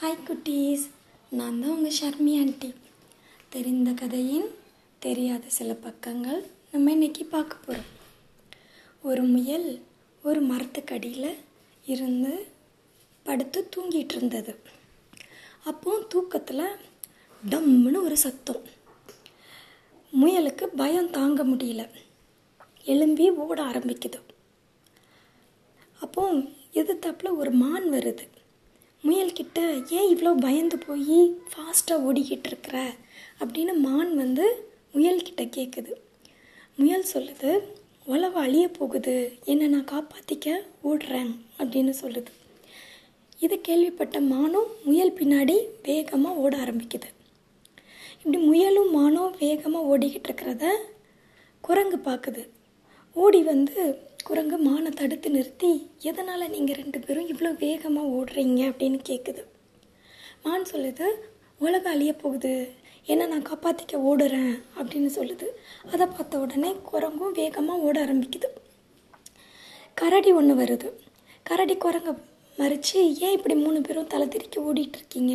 Hi குட்டீஸ். நான் தான் உங்கள் ஷர்மி ஆண்டி தெரிந்த கதையின் தெரியாத சில பக்கங்கள் நம்ம இன்னைக்கு பார்க்க போகிறோம் ஒரு முயல் ஒரு மரத்துக்கடியில் இருந்து படுத்து தூங்கிட்டு இருந்தது. அப்போ தூக்கத்தில் டம்முன்னு ஒரு சத்தம். முயலுக்கு பயம் தாங்க முடியல. எழும்பி ஓட ஆரம்பிக்குது. அப்போ எதிர்த்தாப்புல ஒரு மான் வருது. முயல்கிட்ட ஏன் இவ்வளோ பயந்து போய் ஃபாஸ்ட்டாக ஓடிக்கிட்டு இருக்கிற? அப்படின்னு மான் வந்து முயல்கிட்ட கேட்குது முயல் சொல்லுது உலகம் அழிய போகுது. என்னை நான் காப்பாற்றிக்க ஓடுறேன். அப்படின்னு சொல்லுது. இதை கேள்விப்பட்ட மானும் முயல் பின்னாடி வேகமாக ஓட ஆரம்பிக்குது. இப்படி முயலும் மானும் வேகமாக ஓடிக்கிட்டு இருக்கிறத குரங்கு பார்க்குது ஓடி வந்து குரங்கு மானை தடுத்து நிறுத்தி எதனால் நீங்கள் ரெண்டு பேரும் இவ்வளோ வேகமாக ஓடுறீங்க? அப்படின்னு கேட்குது மான் சொல்லுது உலக அழிய போகுது. என்ன நான் காப்பாற்றிக்க ஓடுறேன்? அப்படின்னு சொல்லுது. அதை பார்த்த உடனே குரங்கும் வேகமாக ஓட ஆரம்பிக்குது. கரடி ஒன்று வருது. கரடி குரங்க மறித்து ஏன் இப்படி மூணு பேரும் தலை திருக்கி ஓடிட்டு இருக்கீங்க?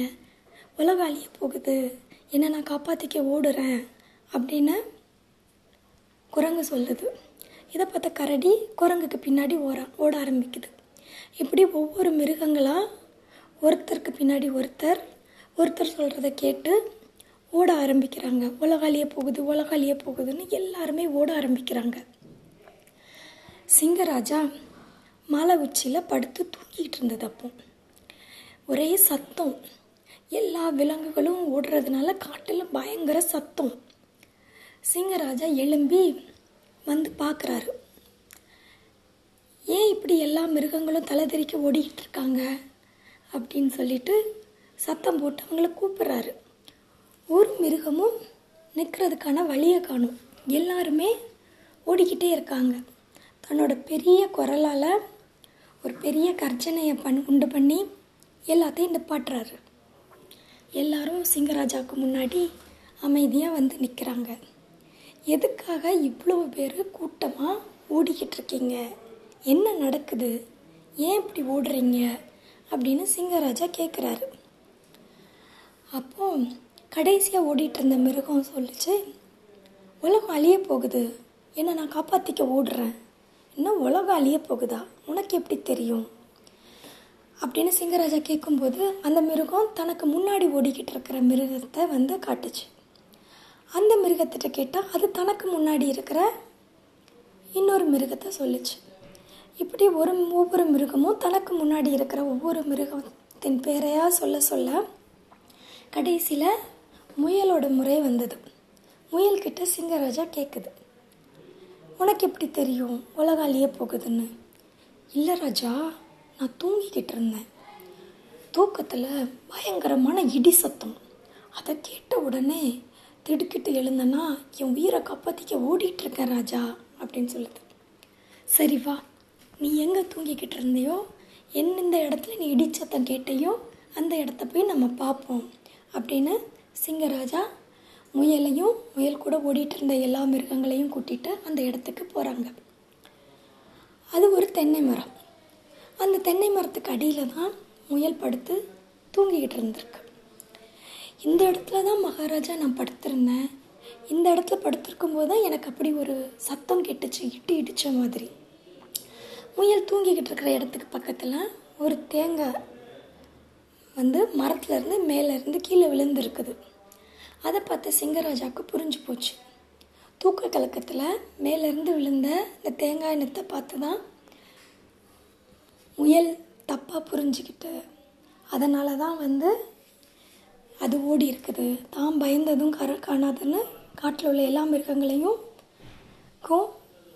அழிய போகுது. என்ன நான் காப்பாற்றிக்க ஓடுறேன்? அப்படின்னு குரங்கு சொல்லுது. இதை பார்த்த கரடி குரங்குக்கு பின்னாடி ஓட ஓட ஆரம்பிக்குது. இப்படி ஒவ்வொரு மிருகங்களாக ஒருத்தருக்கு பின்னாடி ஒருத்தர் ஒருத்தர் சொல்கிறத கேட்டு ஓட ஆரம்பிக்கிறாங்க. உலகாலியே போகுது உலகாலியே போகுதுன்னு எல்லாருமே ஓட ஆரம்பிக்கிறாங்க. சிங்கராஜா மலை உச்சியில் படுத்து தூங்கிட்டு இருந்தது அப்போ. ஒரே சத்தம். எல்லா விலங்குகளும் ஓடுறதுனால காட்டில் பயங்கர சத்தம். சிங்கராஜா எழும்பி வந்து பார்க்குறாரு. ஏன் இப்படி எல்லா மிருகங்களும் தலை தெரிக்க ஓடிக்கிட்டு இருக்காங்க? அப்படின்னு சொல்லிட்டு சத்தம் போட்டு அவங்கள கூப்பிட்றாரு. ஒரு மிருகமும் நிற்கிறதுக்கான வழியை காணும். எல்லாருமே ஓடிக்கிட்டே இருக்காங்க. தன்னோட பெரிய குரலால் ஒரு பெரிய கர்ஜனையை பண் உண்டு பண்ணி எல்லாத்தையும் நிப்பாட்டுறாரு. எல்லாரும் சிங்கராஜாவுக்கு முன்னாடி அமைதியாக வந்து நிற்கிறாங்க எதுக்காக இவ்வளவு பேர் கூட்டமாக ஓடிக்கிட்டு இருக்கீங்க என்ன நடக்குது? ஏன் இப்படி ஓடுறீங்க? அப்படின்னு சிங்கராஜா கேட்குறாரு அப்போ கடைசியாக ஓடிட்டு இருந்த மிருகம் சொல்லிச்சு உலகம் அழிய போகுது. என்னை நான் காப்பாற்றிக்க ஓடுறேன். இன்னும் உலகம் அழிய போகுதா? உனக்கு எப்படி தெரியும்? அப்படின்னு சிங்கராஜா கேட்கும்போது அந்த மிருகம் தனக்கு முன்னாடி ஓடிக்கிட்டு இருக்கிற மிருகத்தை வந்து காட்டுச்சு. அந்த மிருகத்திட்ட கேட்டால் அது தனக்கு முன்னாடி இருக்கிற இன்னொரு மிருகத்தை சொல்லுச்சு. இப்படி ஒரு ஒவ்வொரு மிருகமும் தனக்கு முன்னாடி இருக்கிற ஒவ்வொரு மிருகத்தின் பேரையாக சொல்ல சொல்ல கடைசியில் முயலோட முறை வந்தது. முயல்கிட்ட சிங்கராஜா கேட்குது உனக்கு எப்படி தெரியும் உலகாலியே போகுதுன்னு? இல்லை ராஜா நான் தூங்கிக்கிட்டு இருந்தேன். தூக்கத்தில் பயங்கரமான இடி சத்தம். அதை கேட்ட உடனே திடுக்கிட்டு எழுந்தனா என் உயிரை காப்பாற்றிக்க ஓடிட்டு இருக்கேன் ராஜா அப்படின்னு சொல்லுது. சரி வா நீ எங்கே தூங்கிக்கிட்டு இருந்தியோ இந்த இடத்துல நீ இடிச்சத்தம் கேட்டையோ அந்த இடத்த போய் நம்ம பார்ப்போம் அப்படின்னு சிங்கராஜா முயலையும் முயல் கூட ஓடிட்டு இருந்த எல்லா மிருகங்களையும் கூட்டிகிட்டு அந்த இடத்துக்கு போகிறாங்க அது ஒரு தென்னை மரம். அந்த தென்னை மரத்துக்கு அடியில் தான் முயல் படுத்து தூங்கிக்கிட்டு இருந்திருக்கு. இந்த இடத்துல தான் மகாராஜா நான் படுத்திருந்தேன். இந்த இடத்துல படுத்திருக்கும் போது தான் எனக்கு அப்படி ஒரு சத்தம் கெட்டுச்சு இட்டு இடித்த மாதிரி. முயல் தூங்கிக்கிட்டு இருக்கிற இடத்துக்கு பக்கத்தில் ஒரு தேங்காய் வந்து மரத்துலேருந்து மேலேருந்து கீழே விழுந்துருக்குது அதை பார்த்து சிங்கராஜாவுக்கு புரிஞ்சு போச்சு. தூக்க கலக்கத்தில் மேலேருந்து விழுந்த இந்த தேங்காய் நெத்தை பார்த்து தான் முயல் தப்பாக புரிஞ்சுக்கிட்டு அதனால தான் வந்து அது ஓடி இருக்குது. தான் பயந்ததும் கர காணாதுன்னு காட்டில் உள்ள எல்லா மிருகங்களையும் கோ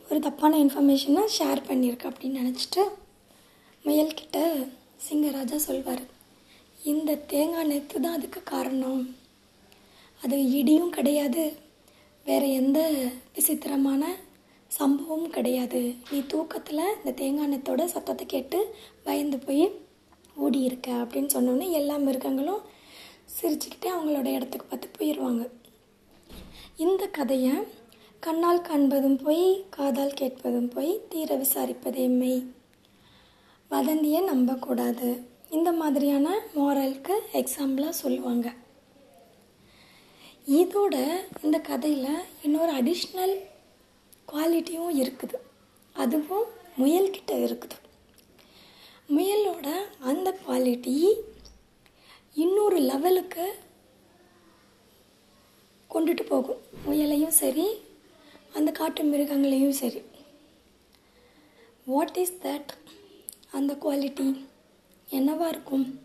ஒரு தப்பான இன்ஃபர்மேஷனை ஷேர் பண்ணியிருக்கு அப்படின்னு நினச்சிட்டு முயல்கிட்ட சிங்கராஜா சொல்வார் இந்த தேங்காய் நெத்து தான் அதுக்கு காரணம். அது இடியும் கிடையாது. வேறு எந்த விசித்திரமான சம்பவமும் கிடையாது. நீ தூக்கத்தில் இந்த தேங்காய் நெத்தோட சத்தத்தை கேட்டு பயந்து போய் ஓடி இருக்க அப்படின்னு சொன்னோன்னே எல்லா மிருகங்களும் சிரிச்சுக்கிட்டே அவங்களோட இடத்துக்கு பார்த்து போயிடுவாங்க இந்த கதையை கண்ணால் காண்பதும் போய் காதால் கேட்பதும் போய் தீர விசாரிப்பதே மெய். வதந்தியை நம்பக்கூடாது. இந்த மாதிரியான மோரலுக்கு எக்ஸாம்பிளாக சொல்லுவாங்க. இதோட இந்த கதையில் இன்னொரு அடிஷ்னல் குவாலிட்டியும் இருக்குது. அதுவும் முயல்கிட்ட இருக்குது. முயலோட அந்த குவாலிட்டி இன்னொரு லெவலுக்கு கொண்டுட்டு போகும். முயலையும் சரி அந்த காட்டு மிருகங்களையும் சரி. வாட் இஸ் தட் அந்த குவாலிட்டி என்னவாக இருக்கும்?